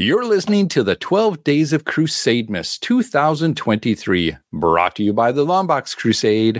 You're listening to the 12 Days of Crusademas 2023, brought to you by the Longbox Crusade.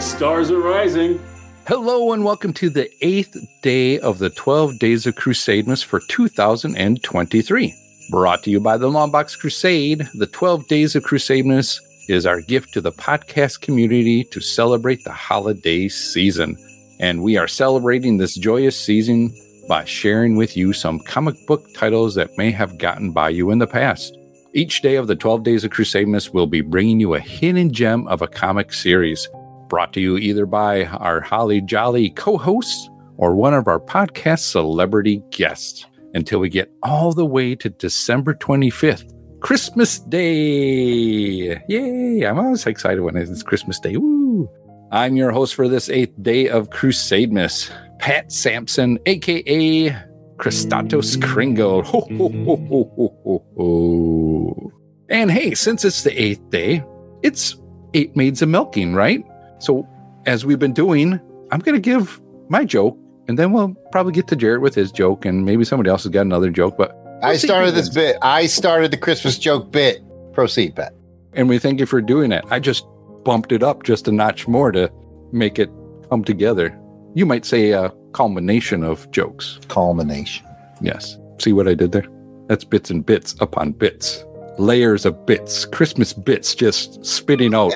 Stars are rising. Hello and welcome to the eighth day of the 12 Days of Crusademas for 2023. Brought to you by the Longbox Crusade, the 12 Days of Crusademas is our gift to the podcast community to celebrate the holiday season. And we are celebrating this joyous season by sharing with you some comic book titles that may have gotten by you in the past. Each day of the 12 Days of Crusademas will be bringing you a hidden gem of a comic series brought to you either by our Holly Jolly co hosts or one of our podcast celebrity guests until we get all the way to December 25th, Christmas Day. Yay! I'm always excited when it's Christmas Day. Woo! I'm your host for this eighth day of Crusademas, Pat Sampson, aka Christatos Kringle. Ho, ho, ho, ho, ho, ho, ho. And hey, since it's the eighth day, it's eight maids of milking, right? So, as we've been doing, I'm going to give my joke, and then we'll probably get to Jarrett with his joke, and maybe somebody else has got another joke. But I started this bit. I started the Christmas joke bit. Proceed, Pat. and we thank you for doing it. I just bumped it up just a notch more to make it come together. You might say a culmination of jokes. Culmination. Yes. See what I did there? That's bits and bits upon bits, layers of bits, Christmas bits just spitting out.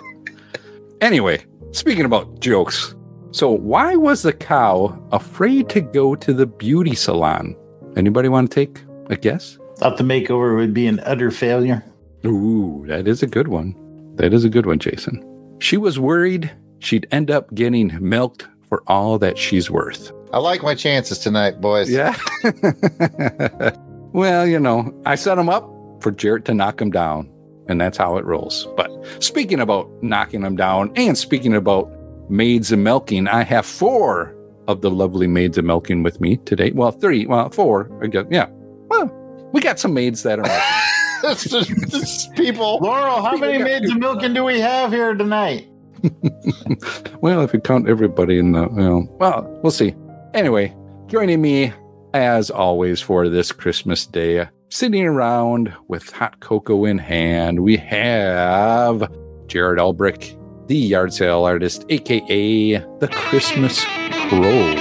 anyway, speaking about jokes. So, why was the cow afraid to go to the beauty salon? Anybody want to take a guess? Thought the makeover would be an utter failure. Ooh, that is a good one. That is a good one, Jason. She was worried she'd end up getting milked for all that she's worth. I like my chances tonight, boys. Yeah. well, you know, I set him up for Jarrett to knock him down, and that's how it rolls. But speaking about knocking them down and speaking about maids of milking, I have four of the lovely maids of milking with me today. Well, three, well, four, I guess. Yeah. Well, we got some maids that are milking. It's just- it's people. Laurel, how many maids of milking do we have here tonight? well, if you count everybody in the, well, well, we'll see. Anyway, joining me as always for this Christmas day, sitting around with hot cocoa in hand, we have Jared Elbrick, the yard sale artist, aka the Christmas Probe.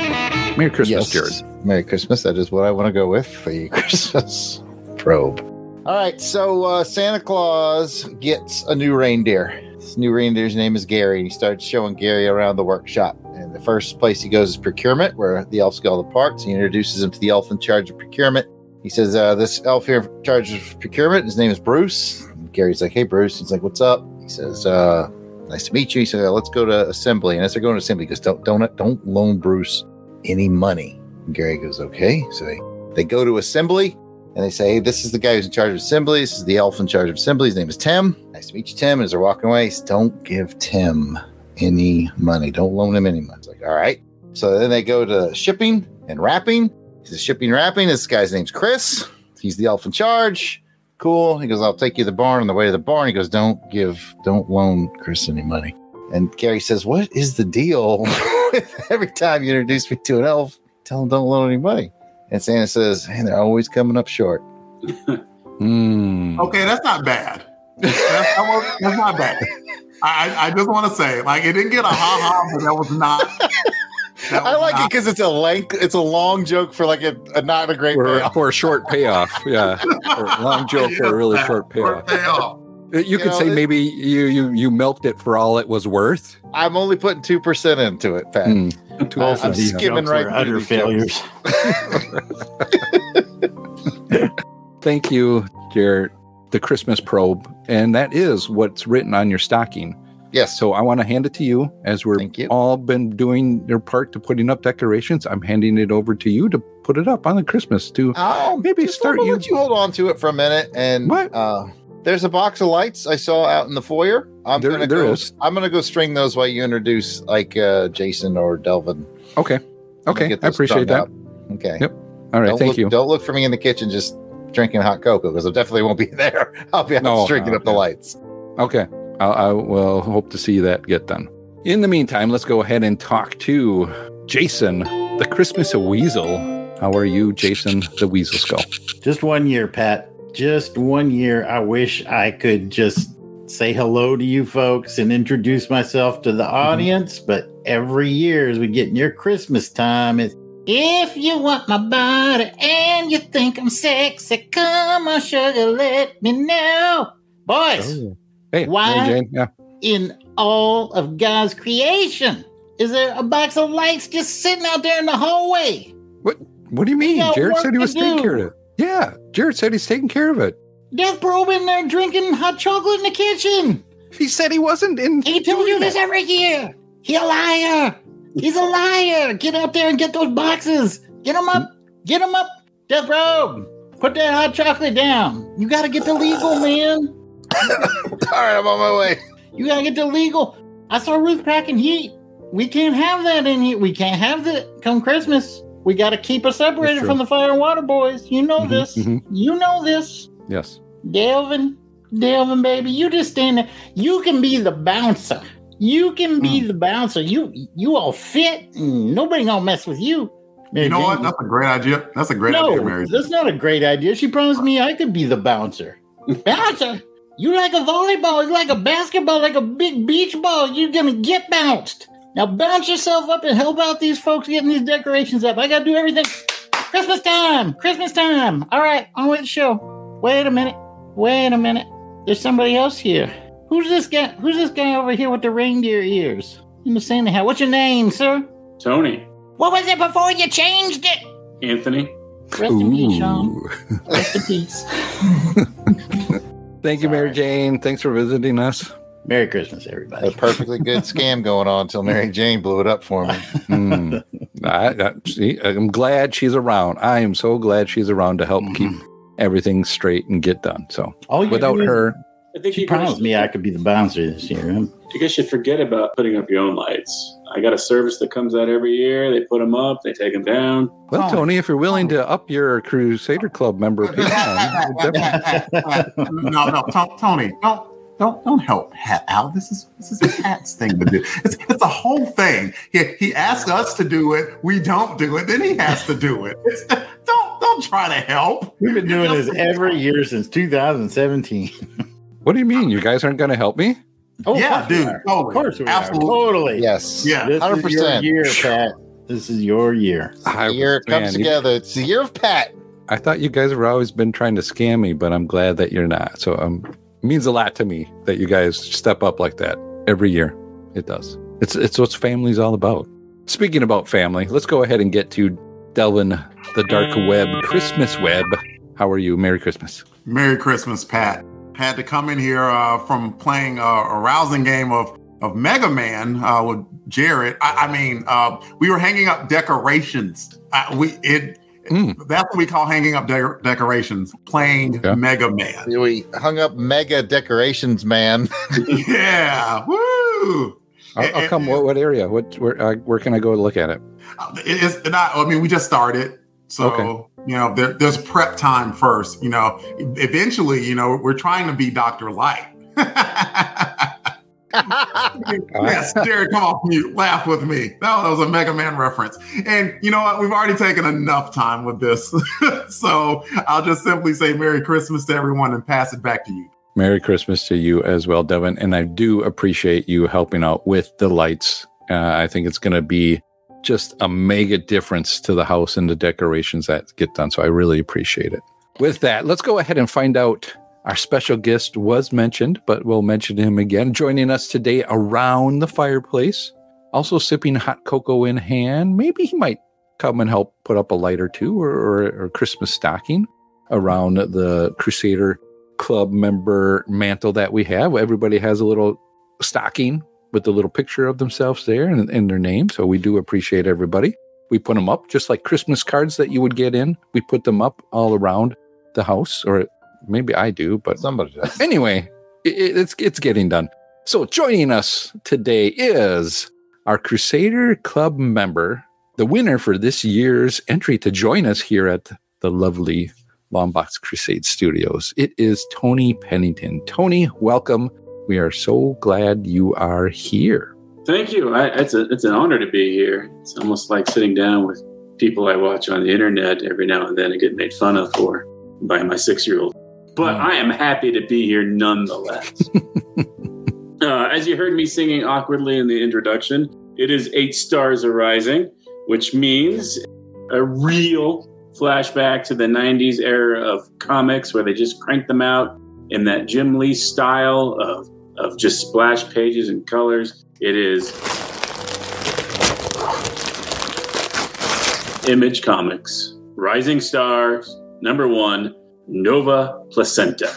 Merry Christmas, Jared. Merry Christmas. That is what I want to go with for you, Christmas probe. All right. So uh, Santa Claus gets a new reindeer. This new reindeer's name is Gary. And he starts showing Gary around the workshop. And the first place he goes is procurement, where the elves get all the parts. He introduces him to the elf in charge of procurement. He says, uh, This elf here in charge of procurement, his name is Bruce. And Gary's like, Hey, Bruce. He's like, What's up? He says, uh, Nice to meet you. He said, Let's go to assembly. And as they're going to assembly, he goes, Don't, don't, don't loan Bruce any money. And Gary goes, Okay. So they, they go to assembly and they say, Hey, this is the guy who's in charge of assembly. This is the elf in charge of assembly. His name is Tim. Nice to meet you, Tim. And as they're walking away, says, Don't give Tim any money. Don't loan him any money. Like, All right. So then they go to shipping and wrapping. He says, Shipping, wrapping. This guy's name's Chris. He's the elf in charge. Cool. He goes, I'll take you to the barn. On the way to the barn, he goes, Don't give, don't loan Chris any money. And Gary says, What is the deal every time you introduce me to an elf, tell him don't loan any money? And Santa says, And they're always coming up short. Hmm. Okay, that's not bad. That's, that that's not bad. I, I- I just want to say, like, it didn't get a ha ha, but that was not. That I was like it because it's a length, it's a long joke for like a, a not a great For, payoff. for a short payoff. Yeah. For a long joke for a really short short payoff. payoff. You, You could know, say it- maybe you, you you milked it for all it was worth. I'm only putting 2% into it, Pat. Hmm. Two Both Both I'm skimming right were through utter failures. Thank you, Jared. The Christmas probe, and that is what's written on your stocking. Yes. So I want to hand it to you as we're you. all been doing your part to putting up decorations. I'm handing it over to you to put it up on the Christmas to Oh, Maybe start you- let you hold on to it for a minute. And What? Uh, there's a box of lights I saw out in the foyer. I'm There- gonna there go. is. I'm gonna go string those while you introduce like uh, Jason or Delvin. Okay. Okay. I appreciate that. out. Okay. Yep. All right. don't thank look, you. Don't look for me in the kitchen just drinking hot cocoa because I definitely won't be there. I'll be out No, stringing no, up the lights. Okay. I'll, I will hope to see that get done. In the meantime, let's go ahead and talk to Jason, the Christmas Weasel. How are you, Jason, the Weasel Skull? Just one year, Pat. Just one year. I wish I could just say hello to you folks and introduce myself to the mm-hmm. audience, but every year as we get near Christmas time, it's if you want my body and you think I'm sexy, come on, sugar, let me know. Boys, oh. Hey, Why? Mary Jane. Yeah. in all of God's creation, is there a box of lights just sitting out there in the hallway? What What do you mean? Jared said he was taking do. care of it. Yeah. Jared said he's taking care of it. Death Probe in there drinking hot chocolate in the kitchen. He said he wasn't in. He tells you this every year. He a liar. He's a liar. Get out there and get those boxes. Get them up. Get them up. Death Probe, put that hot chocolate down. You got to get the legal, man. All right, I'm on my way. You got to get the legal. I saw Ruth packing heat. We can't have that in here. We can't have that come Christmas. We got to keep us separated from the fire and water boys. You know Mhm, this. mhm. You know this. Yes. Delvin, Delvin, baby, you just stand there. You can be the bouncer. You can be the bouncer. You you all fit. and Nobody gonna mess with you. Mary You know Jane, what? That's a great idea. That's a great idea, Mary. that's not a great idea. She promised me I could be the bouncer. bouncer? You like a volleyball? You like a basketball? Like a big beach ball? You're gonna get bounced. Now bounce yourself up and help out these folks getting these decorations up. I gotta do everything. Christmas time! Christmas time! All right, on with the show. Wait a minute. Wait a minute. There's somebody else here. Who's this guy? Who's this guy over here with the reindeer ears in the Santa hat? What's your name, sir? Tony, What was it before you changed it? Anthony, Rest in peace, Sean. Rest in peace. Thank you, Mary Jane. Thanks for visiting us. Merry Christmas, everybody. A perfectly good scam going on until Mary Jane blew it up for me. Hmm. I, I, see, I'm glad she's around. I am so glad she's around to help keep everything straight and get done. So All without do her, I think she you promised me I could be the bouncer this year. I guess you forget about putting up your own lights. I got a service that comes out every year. They put them up, they take them down. well, Tony. Tony, if you're willing to up your Crusader Club member, Patreon, definitely- no, no, To- Tony, don't, don't, don't help Pat out. This is this is Pat's thing to do. It's it's a whole thing. He he asks us to do it. We don't do it. Then he has to do it. It's, don't don't try to help. We've been doing this every year since 2017. what do you mean? You guys aren't going to help me? Oh, Yeah, dude, are. totally. Of course we Absolutely. are. Totally. Yes. Yeah. This is your 100%. year, Pat. This is your year. I, The year it comes man, you- together. It's the year of Pat. I thought you guys were always been trying to scam me, but I'm glad that you're not. So um, it means a lot to me that you guys step up like that every year. It does. It's it's what family's all about. Speaking about family, let's go ahead and get to Delvin the dark web, Christmas web. How are you? Merry Christmas. Merry Christmas, Pat. Had to come in here uh, from playing uh, a rousing game of of Mega Man uh, with Jared. I, I mean, uh, we were hanging up decorations. Uh, we it Mm. that's what we call hanging up de- decorations. Playing Yeah. Mega Man. We hung up mega decorations, man. yeah, woo! I'll, I'll come. What, what area? What where uh, where can I go to look at it? Uh, it- It's not. I mean, we just started, so Okay. you know, there, there's prep time first. You know, eventually, you know, we're trying to be Doctor Light. yes, Jared, come off mute. Laugh with me. That was a Mega Man reference. And you know what? We've already taken enough time with this. so I'll just simply say Merry Christmas to everyone and pass it back to you. Merry Christmas to you as well, Devin. And I do appreciate you helping out with the lights. Uh, I think it's going to be just a mega difference to the house and the decorations that get done. So I really appreciate it. With that, let's go ahead and find out. Our special guest was mentioned, but we'll mention him again. Joining us today around the fireplace, also sipping hot cocoa in hand. Maybe he might come and help put up a light or two or, or, or Christmas stocking around the Crusader club member mantle that we have. Everybody has a little stocking with the little picture of themselves there and, and their name. So we do appreciate everybody. We put them up just like Christmas cards that you would get in. We put them up all around the house, or maybe I do, but Somebody does. anyway, it, it's it's getting done. So joining us today is our Crusader Club member, the winner for this year's entry to join us here at the lovely Longbox Crusade Studios. It is Tony Pennington. Tony, welcome. We are so glad you are here. Thank you. I, it's a it's an honor to be here. It's almost like sitting down with people I watch on the internet every now and then and get made fun of for by my six year old. But I am happy to be here nonetheless. uh, as you heard me singing awkwardly in the introduction, it is eight stars arising, which means a real flashback to the 90s era of comics where they just cranked them out in that Jim Lee style of, of just splash pages and colors. It is Image Comics, Rising Stars, number one, Nova Placenta.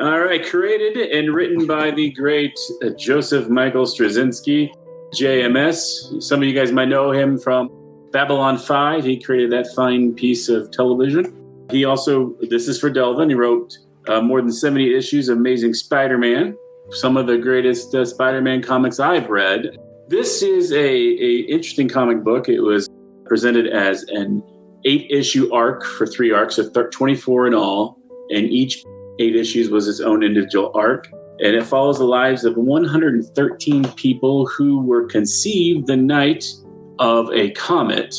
All right, created and written by the great Joseph Michael Straczynski, JMS. Some of you guys might know him from Babylon 5. He created that fine piece of television. He also, this is for Delvin, he wrote uh, more than 70 issues of Amazing Spider Man, some of the greatest uh, Spider Man comics I've read. This is a, a interesting comic book. It was presented as an eight issue arc for three arcs, so thir- 24 in all, and each eight issues was its own individual arc. And it follows the lives of 113 people who were conceived the night of a comet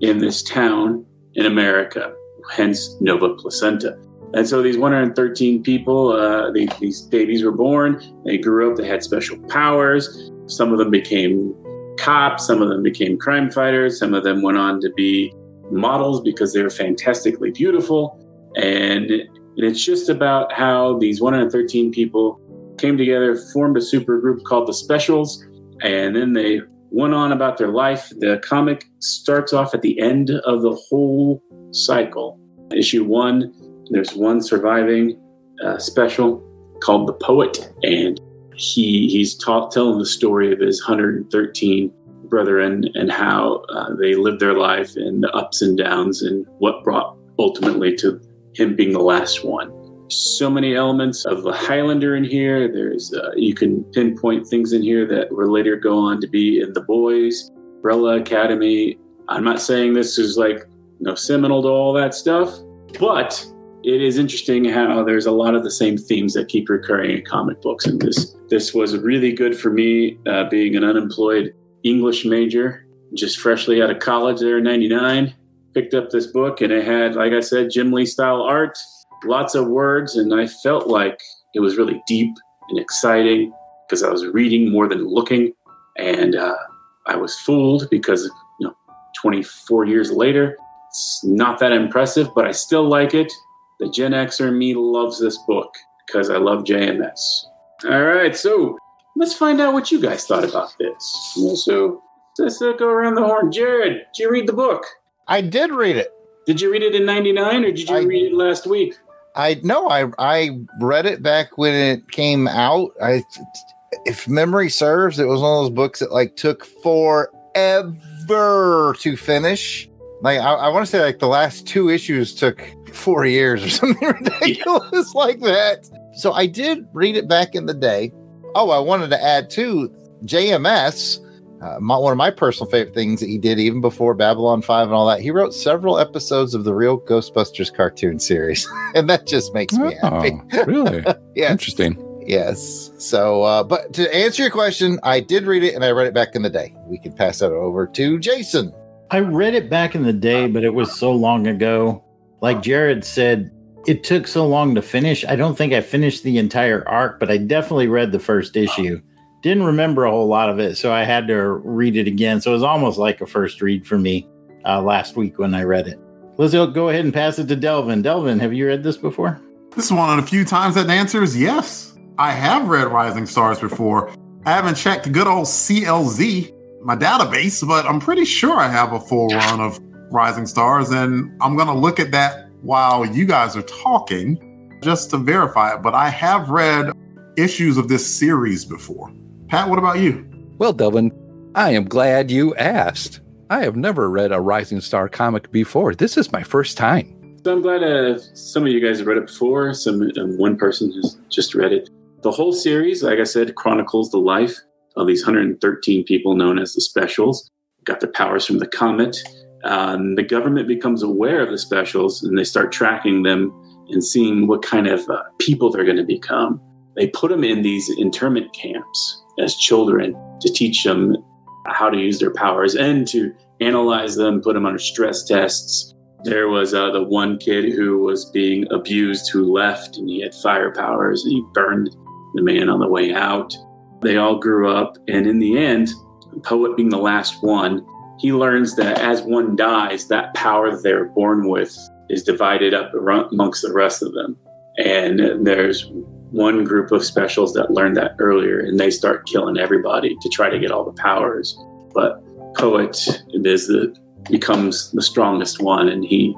in this town in America, hence Nova Placenta. And so these 113 people, uh, they, these babies were born, they grew up, they had special powers. Some of them became cops, some of them became crime fighters, some of them went on to be models because they were fantastically beautiful. And, and it's just about how these 113 people came together, formed a super group called the Specials, and then they went on about their life. The comic starts off at the end of the whole cycle. Issue one, there's one surviving uh, special called The Poet, and he he's telling the story of his 113 brethren and how uh, they lived their life and the ups and downs and what brought ultimately to him being the last one. So many elements of the Highlander in here. There's uh, you can pinpoint things in here that will later go on to be in the Boys, Umbrella Academy. I'm not saying this is like you know seminal to all that stuff, but it is interesting how there's a lot of the same themes that keep recurring in comic books. And this this was really good for me, uh, being an unemployed English major, just freshly out of college there in '99. Picked up this book, and it had, like I said, Jim Lee style art, lots of words, and I felt like it was really deep and exciting because I was reading more than looking, and uh, I was fooled because you know, 24 years later, it's not that impressive, but I still like it. The Gen Xer me loves this book because I love JMS. All right, so let's find out what you guys thought about this. So let's uh, go around the horn. Jared, did you read the book? I did read it. Did you read it in '99 or did you I- read it last week? I no, I I read it back when it came out. I if memory serves, it was one of those books that like took forever to finish. Like I, I want to say like the last two issues took four years or something ridiculous like that. So I did read it back in the day. Oh, I wanted to add too, JMS. Uh, my, one of my personal favorite things that he did even before Babylon 5 and all that, he wrote several episodes of the real Ghostbusters cartoon series. and that just makes me happy. Oh, really? Yeah. Interesting. Yes. So, uh, but to answer your question, I did read it and I read it back in the day. We can pass that over to Jason. I read it back in the day, but it was so long ago. Like Jared said, it took so long to finish. I don't think I finished the entire arc, but I definitely read the first issue. Didn't remember a whole lot of it, so I had to read it again. So it was almost like a first read for me uh, last week when I read it. Let's go go ahead and pass it to Delvin. Delvin, have you read this before? This is one of the few times that the answer is yes. I have read Rising Stars before. I haven't checked good old CLZ, my database, but I'm pretty sure I have a full run of Rising Stars, and I'm going to look at that while you guys are talking just to verify it. But I have read issues of this series before. Pat, what about you? Well, Delvin, I am glad you asked. I have never read a Rising Star comic before. This is my first time. So I'm glad uh, some of you guys have read it before. Some um, one person has just read it. The whole series, like I said, chronicles the life of these 113 people known as the Specials. Got their powers from the comet. Um, the government becomes aware of the Specials and they start tracking them and seeing what kind of uh, people they're going to become. They put them in these internment camps as children to teach them how to use their powers and to analyze them, put them under stress tests. There was uh, the one kid who was being abused who left and he had fire powers and he burned the man on the way out. They all grew up, and in the end, the Poet being the last one, he learns that as one dies, that power that they were born with is divided up amongst the rest of them. And there's one group of specials that learned that earlier, and they start killing everybody to try to get all the powers. But Poet is the becomes the strongest one, and he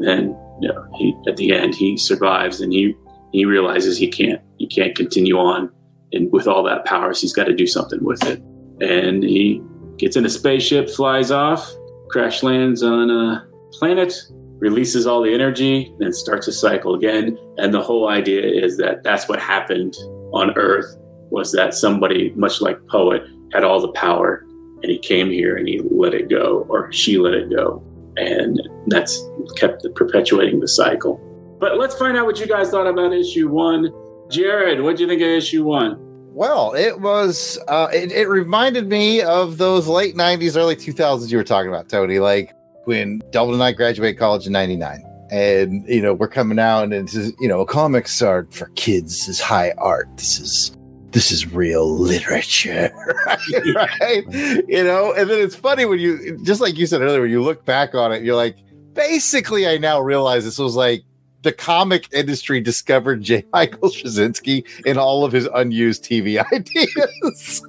then you know he at the end he survives, and he he realizes he can't he can't continue on and with all that power, so he's got to do something with it. And he gets in a spaceship, flies off, crash lands on a planet, releases all the energy, then starts a cycle again. And the whole idea is that that's what happened on Earth was that somebody, much like Poet, had all the power and he came here and he let it go, or she let it go. And that's kept perpetuating the cycle. But let's find out what you guys thought about issue one. Jared, what do you think of issue one? Well, it was. Uh, it, it reminded me of those late '90s, early 2000s you were talking about, Tony. Like when Double and I graduated college in '99, and you know we're coming out, and it's you know comics are for kids. This is high art. This is this is real literature, right? right? You know, and then it's funny when you, just like you said earlier, when you look back on it, you're like, basically, I now realize this was like the comic industry discovered J. Michael Straczynski in all of his unused TV ideas.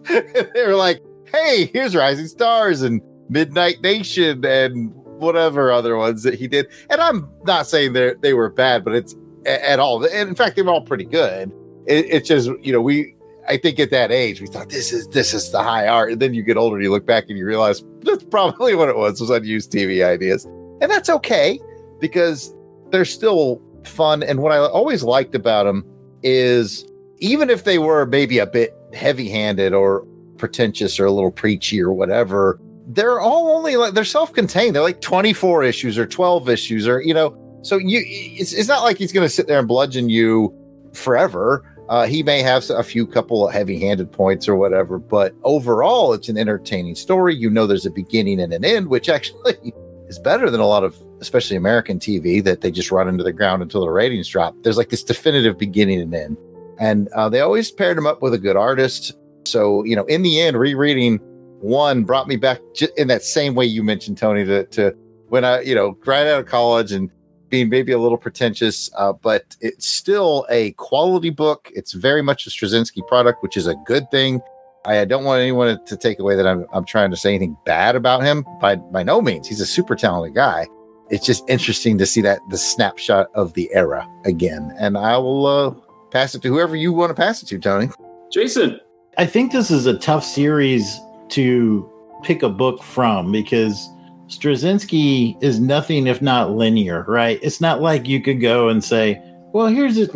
they were like, hey, here's Rising Stars and Midnight Nation and whatever other ones that he did. And I'm not saying they they were bad, but it's at all. And in fact, they were all pretty good. It, it's just you know we. I think at that age we thought this is this is the high art, and then you get older, and you look back and you realize that's probably what it was was unused TV ideas, and that's okay because they're still fun. And what I always liked about them is even if they were maybe a bit heavy handed or pretentious or a little preachy or whatever, they're all only like they're self contained. They're like 24 issues or 12 issues or, you know, so you it's, it's not like he's going to sit there and bludgeon you forever. Uh, he may have a few couple of heavy handed points or whatever, but overall, it's an entertaining story. You know, there's a beginning and an end, which actually is better than a lot of especially American TV that they just run into the ground until the ratings drop. There's like this definitive beginning and end, and uh, they always paired him up with a good artist. So you know, in the end, rereading one brought me back in that same way you mentioned, Tony, to, to when I you know right out of college and being maybe a little pretentious, uh, but it's still a quality book. It's very much a Straczynski product, which is a good thing. I don't want anyone to take away that I'm, I'm trying to say anything bad about him. By by no means, he's a super talented guy. It's just interesting to see that the snapshot of the era again. And I will uh, pass it to whoever you want to pass it to, Tony. Jason, I think this is a tough series to pick a book from because Straczynski is nothing if not linear, right? It's not like you could go and say, well, here's it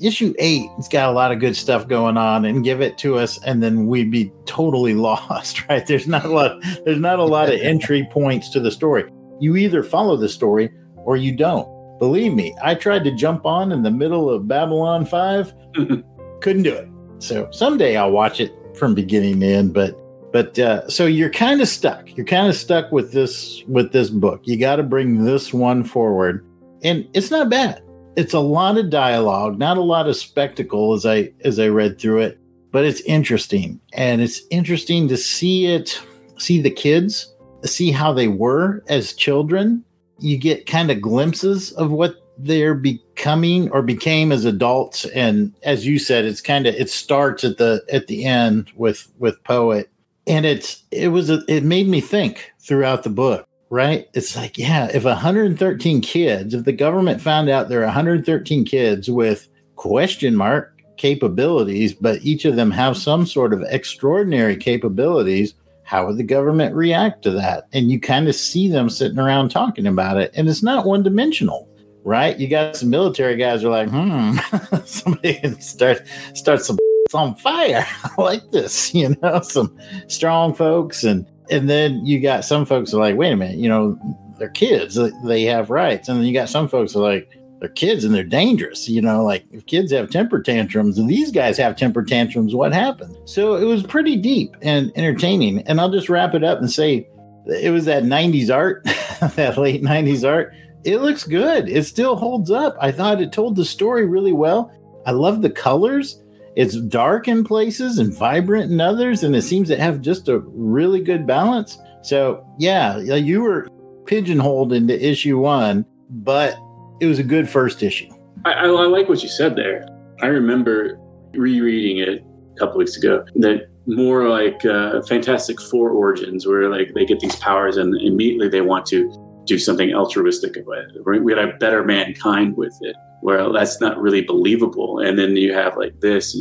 issue eight, it's got a lot of good stuff going on, and give it to us, and then we'd be totally lost, right? There's not a lot. There's not a lot of entry points to the story. You either follow the story or you don't. Believe me, I tried to jump on in the middle of Babylon Five, couldn't do it. So someday I'll watch it from beginning to end, but but uh, so you're kind of stuck. You're kind of stuck with this with this book. You got to bring this one forward, and it's not bad it's a lot of dialogue, not a lot of spectacle as I as I read through it, but it's interesting. And it's interesting to see it see the kids, see how they were as children. You get kind of glimpses of what they're becoming or became as adults and as you said it's kind of it starts at the at the end with with poet and it's it was a, it made me think throughout the book right? It's like, yeah, if 113 kids, if the government found out there are 113 kids with question mark capabilities, but each of them have some sort of extraordinary capabilities, how would the government react to that? And you kind of see them sitting around talking about it, and it's not one dimensional, right? You got some military guys who are like, hmm, somebody can start start some on fire. I like this, you know, some strong folks, and and then you got some folks are like, wait a minute, you know, they're kids, they have rights, and then you got some folks are like, they're kids and they're dangerous. You know, like if kids have temper tantrums and these guys have temper tantrums, what happened? So it was pretty deep and entertaining. And I'll just wrap it up and say it was that 90s art, that late 90s art. It looks good. It still holds up. I thought it told the story really well. I love the colors. It's dark in places and vibrant in others, and it seems to have just a really good balance. So, yeah, you were pigeonholed into issue one, but it was a good first issue. I, I, I like what you said there. I remember rereading it a couple weeks ago. That more like uh, Fantastic Four origins, where like they get these powers and immediately they want to do something altruistic with it. We had a better mankind with it, Well, that's not really believable. And then you have like this,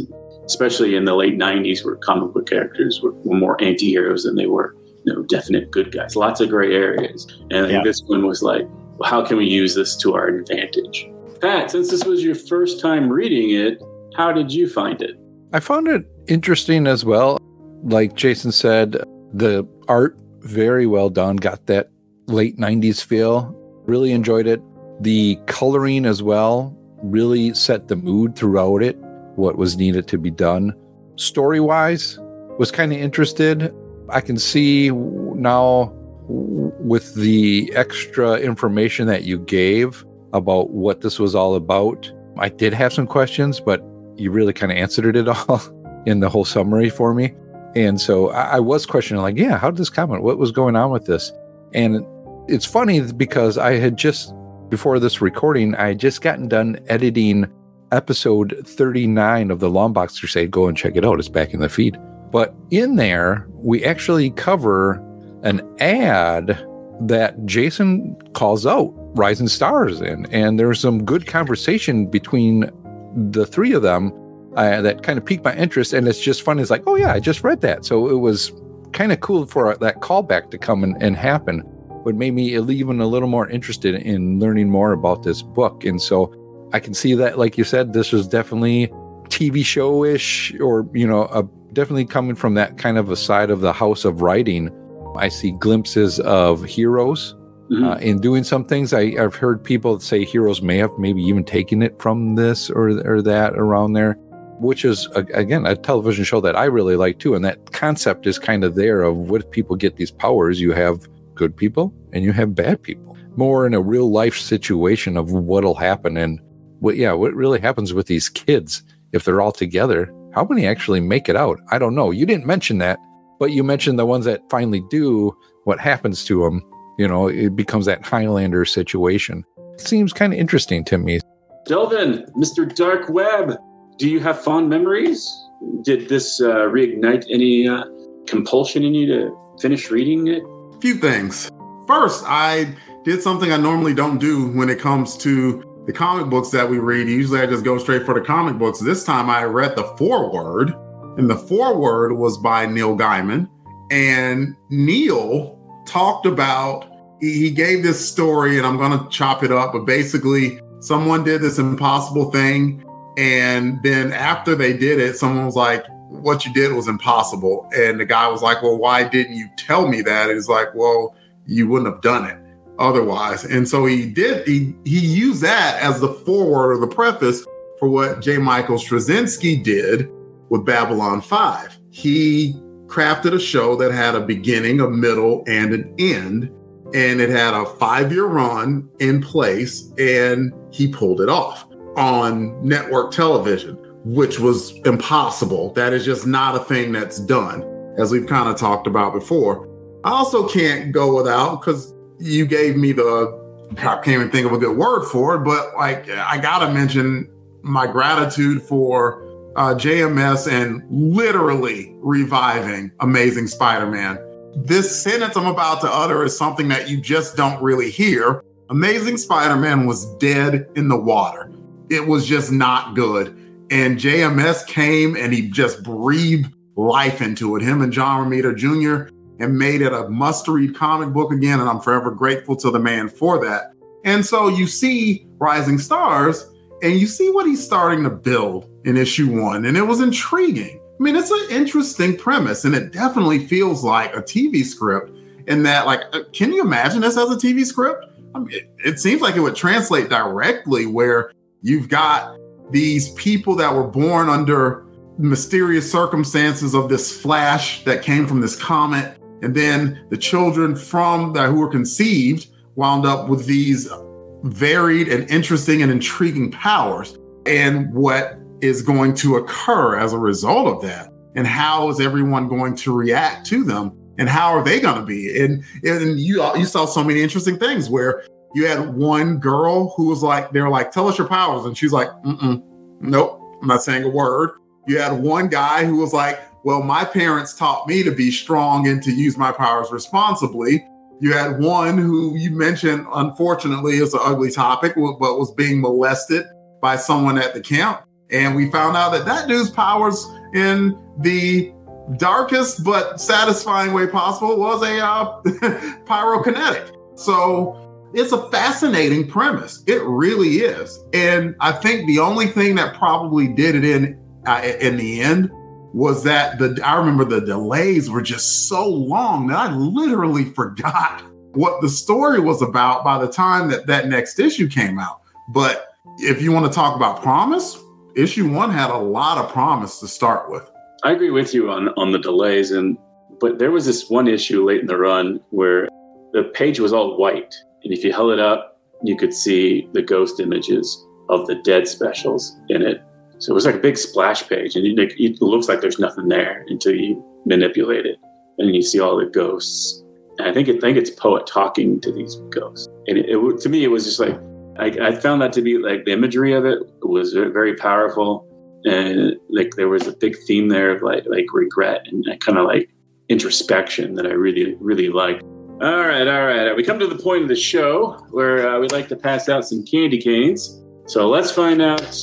especially in the late '90s, where comic book characters were, were more anti-heroes than they were, you know, definite good guys. Lots of gray areas, and yeah. this one was like how can we use this to our advantage? Pat, since this was your first time reading it, how did you find it? I found it interesting as well. Like Jason said, the art very well done, got that late 90s feel. Really enjoyed it. The coloring as well really set the mood throughout it, what was needed to be done. Story wise, was kind of interested. I can see now with the extra information that you gave about what this was all about, I did have some questions, but you really kind of answered it all in the whole summary for me. And so I, was questioning, like, yeah, how did this come? What was going on with this? And it's funny because I had just, before this recording, I had just gotten done editing episode 39 of the Longbox Crusade. Go and check it out. It's back in the feed. But in there, we actually cover an ad that Jason calls out Rising Stars in. And there's some good conversation between the three of them uh, that kind of piqued my interest. And it's just fun. It's like, oh, yeah, I just read that. So it was kind of cool for that callback to come and, and happen. What made me even a little more interested in learning more about this book. And so I can see that, like you said, this was definitely TV show ish or, you know, a, definitely coming from that kind of a side of the house of writing I see glimpses of heroes mm-hmm. uh, in doing some things. I, have heard people say heroes may have maybe even taken it from this or, or that around there, which is, again, a television show that I really like too. And that concept is kind of there of what people get these powers. You have good people and you have bad people. More in a real life situation of what'll happen and what, yeah, what really happens with these kids if they're all together. How many actually make it out? I don't know. You didn't mention that but you mentioned the ones that finally do, what happens to them? You know, it becomes that Highlander situation. seems kind of interesting to me. Delvin, Mr. Dark Web, do you have fond memories? Did this uh, reignite any uh, compulsion in you to finish reading it? Few things. First, I did something I normally don't do when it comes to the comic books that we read. Usually I just go straight for the comic books. This time I read the foreword and the foreword was by Neil Gaiman. And Neil talked about, he gave this story, and I'm going to chop it up, but basically, someone did this impossible thing. And then after they did it, someone was like, What you did was impossible. And the guy was like, Well, why didn't you tell me that? It's like, Well, you wouldn't have done it otherwise. And so he did, he, he used that as the foreword or the preface for what J. Michael Straczynski did with Babylon 5. He crafted a show that had a beginning, a middle, and an end. And it had a five year run in place, and he pulled it off on network television, which was impossible. That is just not a thing that's done, as we've kind of talked about before. I also can't go without because you gave me the I can't even think of a good word for it, but like I gotta mention my gratitude for uh, JMS and literally reviving Amazing Spider Man. This sentence I'm about to utter is something that you just don't really hear. Amazing Spider Man was dead in the water. It was just not good. And JMS came and he just breathed life into it. Him and John Romita Jr., and made it a must read comic book again. And I'm forever grateful to the man for that. And so you see Rising Stars and you see what he's starting to build in issue one. And it was intriguing. I mean, it's an interesting premise and it definitely feels like a TV script in that, like, uh, can you imagine this as a TV script? I mean, it, it seems like it would translate directly where you've got these people that were born under mysterious circumstances of this flash that came from this comet and then the children from that who were conceived wound up with these varied and interesting and intriguing powers and what is going to occur as a result of that and how is everyone going to react to them and how are they going to be? And and you you saw so many interesting things where you had one girl who was like they were like tell us your powers and she's like nope i'm not saying a word you had one guy who was like well, my parents taught me to be strong and to use my powers responsibly. You had one who you mentioned, unfortunately, is an ugly topic, but was being molested by someone at the camp. And we found out that that dude's powers in the darkest but satisfying way possible was a uh, pyrokinetic. So it's a fascinating premise. It really is. And I think the only thing that probably did it in uh, in the end was that the I remember the delays were just so long that I literally forgot what the story was about by the time that that next issue came out. But if you want to talk about promise, issue 1 had a lot of promise to start with. I agree with you on on the delays and but there was this one issue late in the run where the page was all white and if you held it up you could see the ghost images of the dead specials in it so it was like a big splash page, and it, looks like there's nothing there until you manipulate it, and you see all the ghosts. And I think I think it's Poet talking to these ghosts, and it, it to me it was just like I, I, found that to be like the imagery of it was very powerful, and like there was a big theme there of like like regret and kind of like introspection that I really really liked. All right, all right. We come to the point of the show where uh, we'd like to pass out some candy canes. So let's find out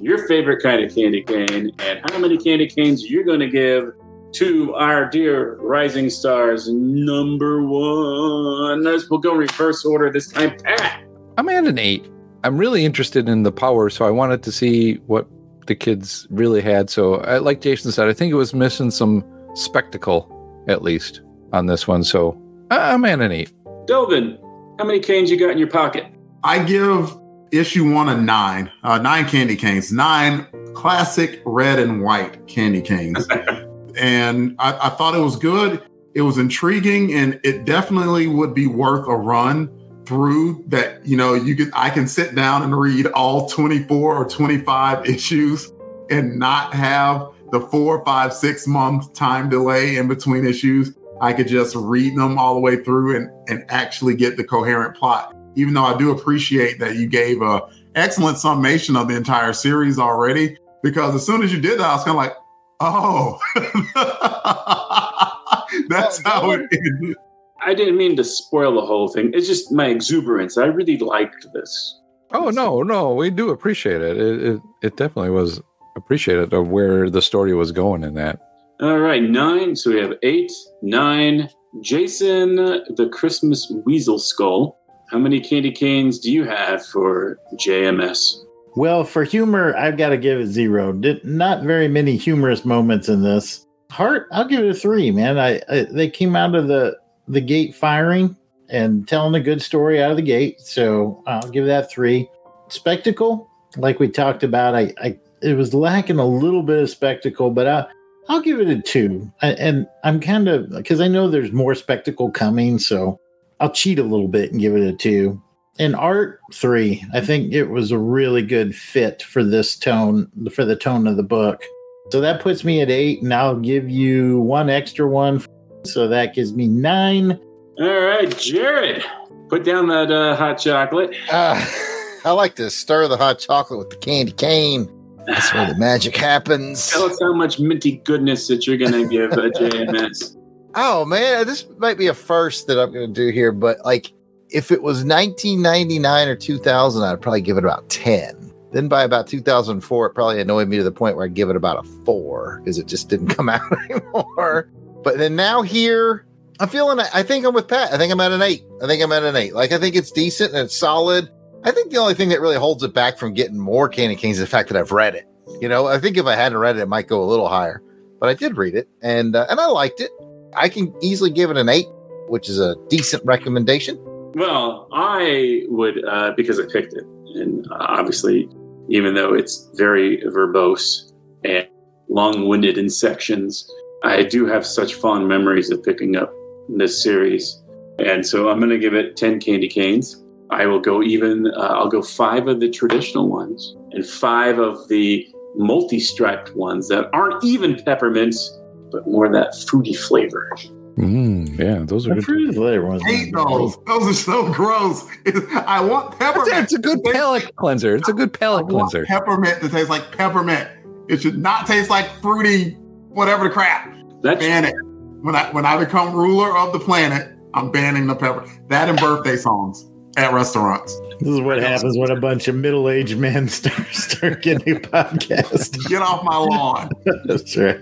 your favorite kind of candy cane and how many candy canes you're going to give to our dear Rising Stars number one. Let's, we'll go reverse order this time. Pat. I'm at an eight. I'm really interested in the power, so I wanted to see what the kids really had. So, I, like Jason said, I think it was missing some spectacle, at least, on this one. So, I'm at an eight. Delvin, how many canes you got in your pocket? I give issue one of nine, uh, nine candy canes, nine classic red and white candy canes. and I, I thought it was good. It was intriguing, and it definitely would be worth a run through that you know you could i can sit down and read all 24 or 25 issues and not have the four five six month time delay in between issues i could just read them all the way through and and actually get the coherent plot even though I do appreciate that you gave a excellent summation of the entire series already, because as soon as you did that, I was kind of like, oh, that's oh, how it is. I didn't mean to spoil the whole thing. It's just my exuberance. I really liked this. Oh no, no, we do appreciate it. It it, it definitely was appreciated of where the story was going in that. All right, nine. So we have eight, nine. Jason, the Christmas Weasel Skull. How many candy canes do you have for JMS? Well, for humor, I've got to give it zero. Did, not very many humorous moments in this. Heart, I'll give it a three, man. I, I they came out of the the gate firing and telling a good story out of the gate, so I'll give that three. Spectacle, like we talked about, I, I it was lacking a little bit of spectacle, but I I'll give it a two. I, and I'm kind of because I know there's more spectacle coming, so I'll cheat a little bit and give it a two. And art three, I think it was a really good fit for this tone, for the tone of the book. So that puts me at eight, and I'll give you one extra one. So that gives me nine. All right, Jared, put down that uh, hot chocolate. Uh, I like to stir the hot chocolate with the candy cane. That's where the magic happens. Tell us how much minty goodness that you're going to give uh, a JMS. Oh man, this might be a first that I'm going to do here, but like if it was 1999 or 2000, I'd probably give it about 10. Then by about 2004, it probably annoyed me to the point where I'd give it about a four because it just didn't come out anymore. But then now here, I'm feeling. I think I'm with Pat. I think I'm at an eight. I think I'm at an eight. Like I think it's decent and it's solid. I think the only thing that really holds it back from getting more Candy Canes is the fact that I've read it. You know, I think if I hadn't read it, it might go a little higher. But I did read it and uh, and I liked it. I can easily give it an eight, which is a decent recommendation. Well, I would uh, because I picked it, and uh, obviously, even though it's very verbose and long-winded in sections, I do have such fond memories of picking up this series, and so I'm going to give it ten candy canes. I will go even. Uh, I'll go five of the traditional ones and five of the multi-striped ones that aren't even peppermints, but more that fruity flavor. Mm, yeah, those are The good. fruit flavor ones. hate those. Those are so gross. I want peppermint. It's a good palate cleanser. It's a good I palate want cleanser. peppermint that tastes like peppermint. It should not taste like fruity, whatever the crap. That's Ban it. When I when I become ruler of the planet, I'm banning the pepper. That and birthday songs at restaurants. This is what happens when a bunch of middle-aged men start start getting a podcast. Get off my lawn. That's right.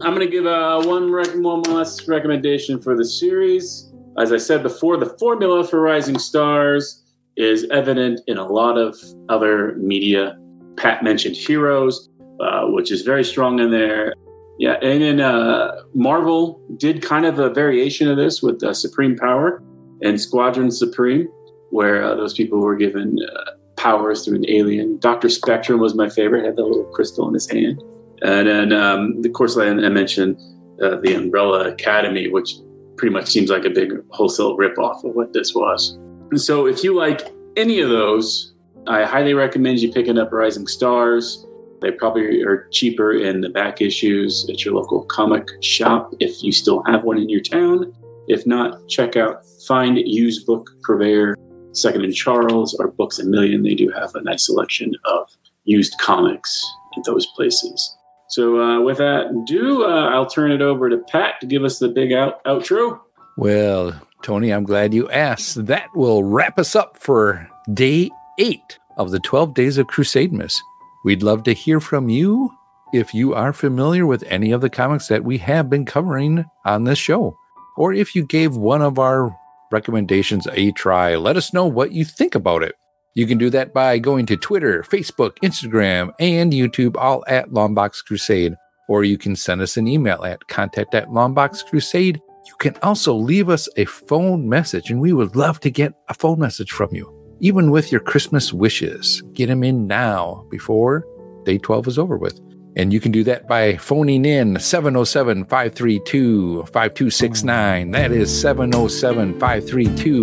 I'm going to give uh, one, rec- one last recommendation for the series. As I said before, the formula for Rising Stars is evident in a lot of other media. Pat mentioned Heroes, uh, which is very strong in there. Yeah, and then uh, Marvel did kind of a variation of this with uh, Supreme Power and Squadron Supreme, where uh, those people were given uh, powers through an alien. Doctor Spectrum was my favorite; had that little crystal in his hand. And then, um, of course, I, I mentioned uh, the Umbrella Academy, which pretty much seems like a big wholesale ripoff of what this was. And so, if you like any of those, I highly recommend you picking up Rising Stars. They probably are cheaper in the back issues at your local comic shop if you still have one in your town. If not, check out Find Used Book Purveyor, Second and Charles, or Books a Million. They do have a nice selection of used comics at those places. So, uh, with that, do uh, I'll turn it over to Pat to give us the big out outro. Well, Tony, I'm glad you asked. That will wrap us up for day eight of the 12 Days of Crusademas. We'd love to hear from you if you are familiar with any of the comics that we have been covering on this show, or if you gave one of our recommendations a try. Let us know what you think about it. You can do that by going to Twitter, Facebook, Instagram, and YouTube, all at Longbox Crusade. Or you can send us an email at contact at Longbox Crusade. You can also leave us a phone message, and we would love to get a phone message from you, even with your Christmas wishes. Get them in now before day 12 is over with. And you can do that by phoning in 707 532 5269. That is 707 532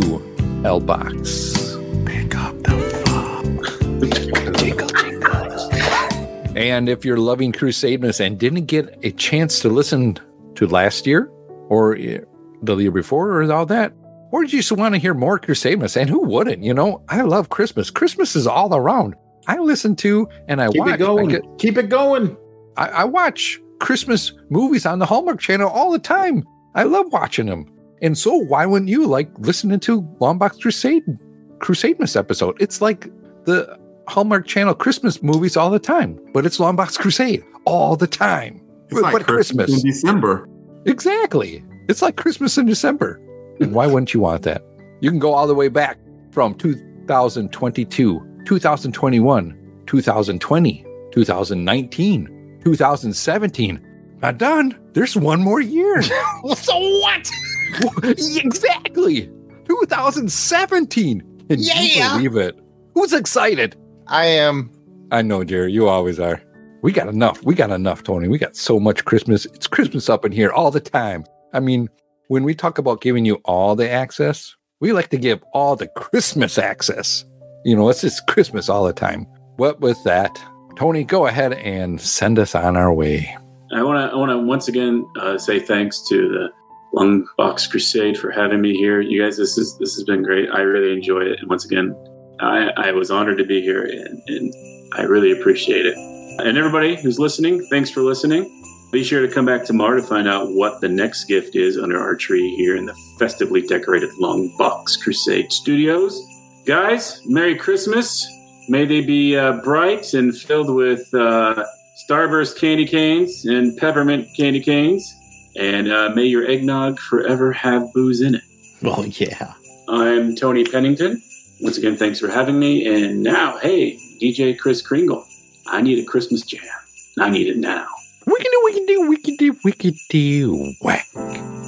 LBOX. Pick up the. And if you're loving Crusademas and didn't get a chance to listen to last year or the year before or all that, or you just want to hear more Crusademas, and who wouldn't? You know, I love Christmas. Christmas is all around. I listen to and I Keep watch. it going. I, get- Keep it going. I, I watch Christmas movies on the Hallmark Channel all the time. I love watching them. And so why wouldn't you like listening to Longbox Crusade Crusademas episode? It's like the Hallmark Channel Christmas movies all the time, but it's Longbox Crusade all the time. It's like but Christmas in December. Exactly. It's like Christmas in December. And why wouldn't you want that? You can go all the way back from 2022, 2021, 2020, 2019, 2017. Not done. There's one more year. So what? exactly. 2017. Can you Yeah. believe it? Who's excited? I am. I know, Jerry. You always are. We got enough. We got enough, Tony. We got so much Christmas. It's Christmas up in here all the time. I mean, when we talk about giving you all the access, we like to give all the Christmas access. You know, it's just Christmas all the time. What with that, Tony, go ahead and send us on our way. I want to I want to once again uh, say thanks to the Lung Box Crusade for having me here. You guys, this is this has been great. I really enjoy it, and once again, I, I was honored to be here, and, and I really appreciate it. And everybody who's listening, thanks for listening. Be sure to come back tomorrow to find out what the next gift is under our tree here in the festively decorated Long Box Crusade Studios. Guys, Merry Christmas. May they be uh, bright and filled with uh, Starburst candy canes and peppermint candy canes. And uh, may your eggnog forever have booze in it. Well, yeah. I'm Tony Pennington. Once again, thanks for having me. And now, hey, DJ Kris Kringle, I need a Christmas jam. I need it now. Wickedy, wickedy, wickedy, wickedy, whack.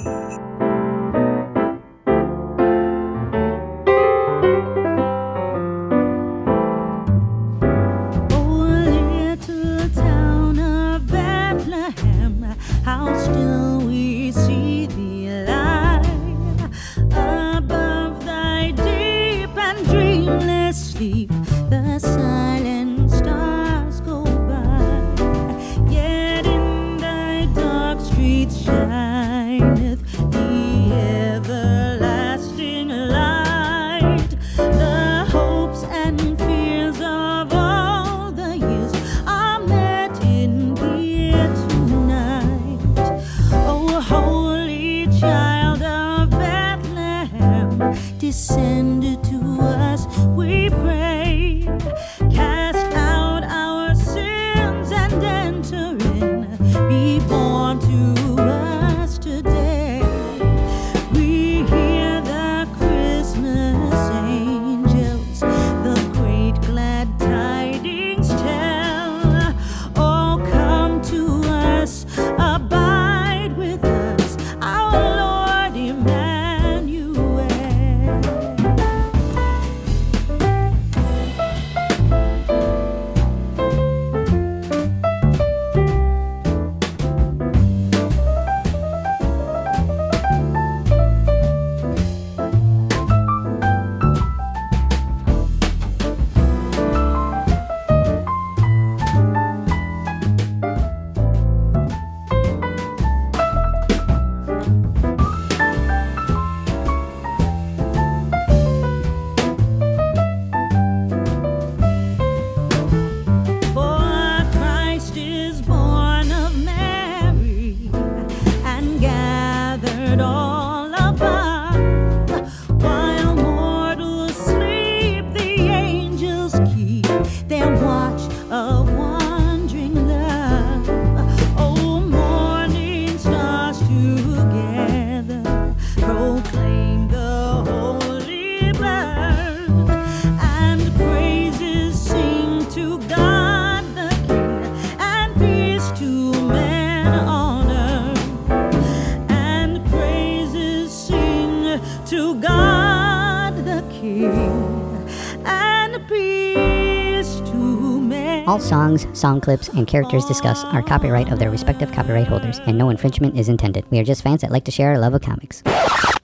Songs, song clips, and characters discussed are copyright of their respective copyright holders, and no infringement is intended. We are just fans that like to share our love of comics.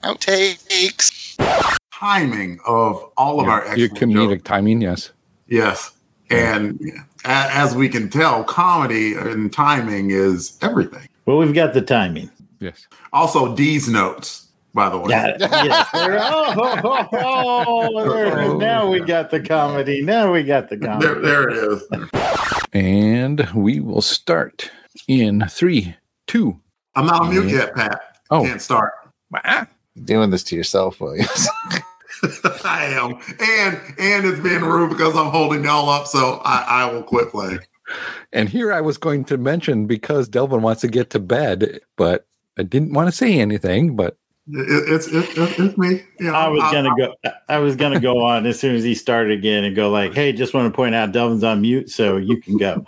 Outtakes. Timing of all of our Your excellent comedic jokes. timing, yes. Yes. And a- as we can tell, comedy and timing is everything. Well, we've got the timing. Yes. Also, D's notes, by the way. Yeah. yes. Oh, oh, oh, oh, there it is. Oh. Now we got the comedy. Now we got the comedy. There, there it is. And we will start in three, two. I'm not on mute yet, Pat. Oh. Can't start. Ah, Doing this to yourself, Williams. I am. And and it's being rude because I'm holding y'all up, so I, I will quit playing. And here I was going to mention because Delvin wants to get to bed, but I didn't want to say anything. But It, it's, it's it's it's me. You know, I was I- gonna go. I was gonna go on as soon as he started again and go like, "Hey, just want to point out Delvin's on mute, so you can go."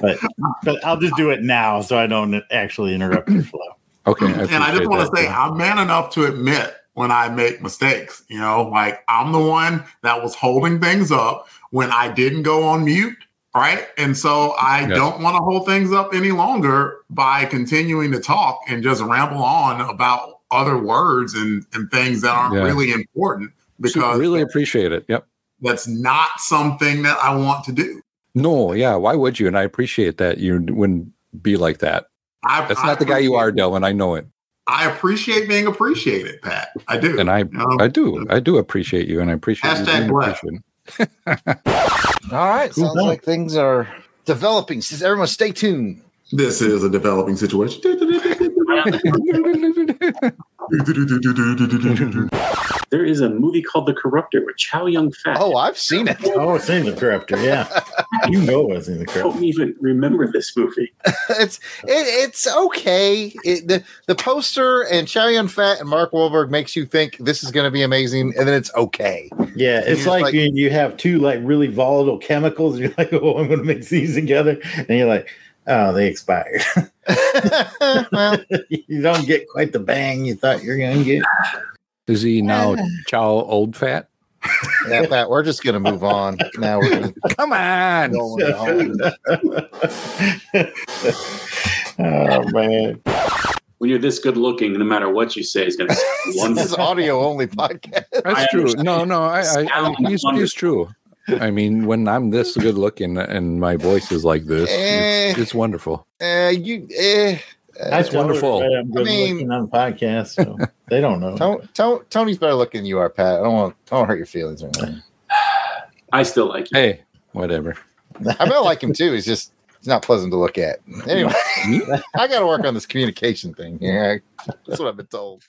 But but I'll just do it now so I don't actually interrupt your flow. okay. and I just want to that. say I'm man enough to admit when I make mistakes. You know, like I'm the one that was holding things up when I didn't go on mute, right? And so I Yes. don't want to hold things up any longer by continuing to talk and just ramble on about other words and, and things that aren't Yeah. really important So because really appreciate it. Yep. that's not something that I want to do. No, yeah. Why would you? And I appreciate that you wouldn't be like that. I, That's I not the guy you are, appreciate- Delvin. I know it, I appreciate being appreciated, Pat. I do. and I, You know? I do, I do appreciate you, and I appreciate you Hashtag being blessed. appreciated. All right. Cool Sounds point. like things are developing. Says everyone stay tuned. This is a developing situation. there is a movie called The Corruptor with Chow Yun Fat. Oh, I've seen it. Oh, it's in the corruptor. Yeah, you know it's in the I don't even remember this movie. it's it, it's okay. It, the the poster and Chow Yun Fat and Mark Wahlberg makes you think this is going to be amazing, and then it's okay. Yeah, it's like, like- you, you have two like really volatile chemicals. And you're like, oh, I'm going to mix these together, and you're like, oh, they expired. well, you don't get quite the bang you thought you're going to get. Is he now Chow Old Fat? yeah, Pat, we're just going to move on. Now we're gonna Come on. oh man, When you're this good looking, no matter what you say is going to sound This is wonderful. audio only podcast. That's I true. understand. No, no, I, I, I Sound he's, he's true. I mean, when I'm this good looking and my voice is like this, it's, Eh. it's wonderful. Uh, you, eh, That's wonderful. everybody I'm I good mean- looking on the podcast, so they don't know. Tony, Tony, Tony's better looking than you are, Pat. I don't want, I don't to hurt your feelings or anything. I still like you. Hey, whatever. I mean, like him too. He's just, he's not pleasant to look at. Anyway, I got to work on this communication thing here. That's what I've been told.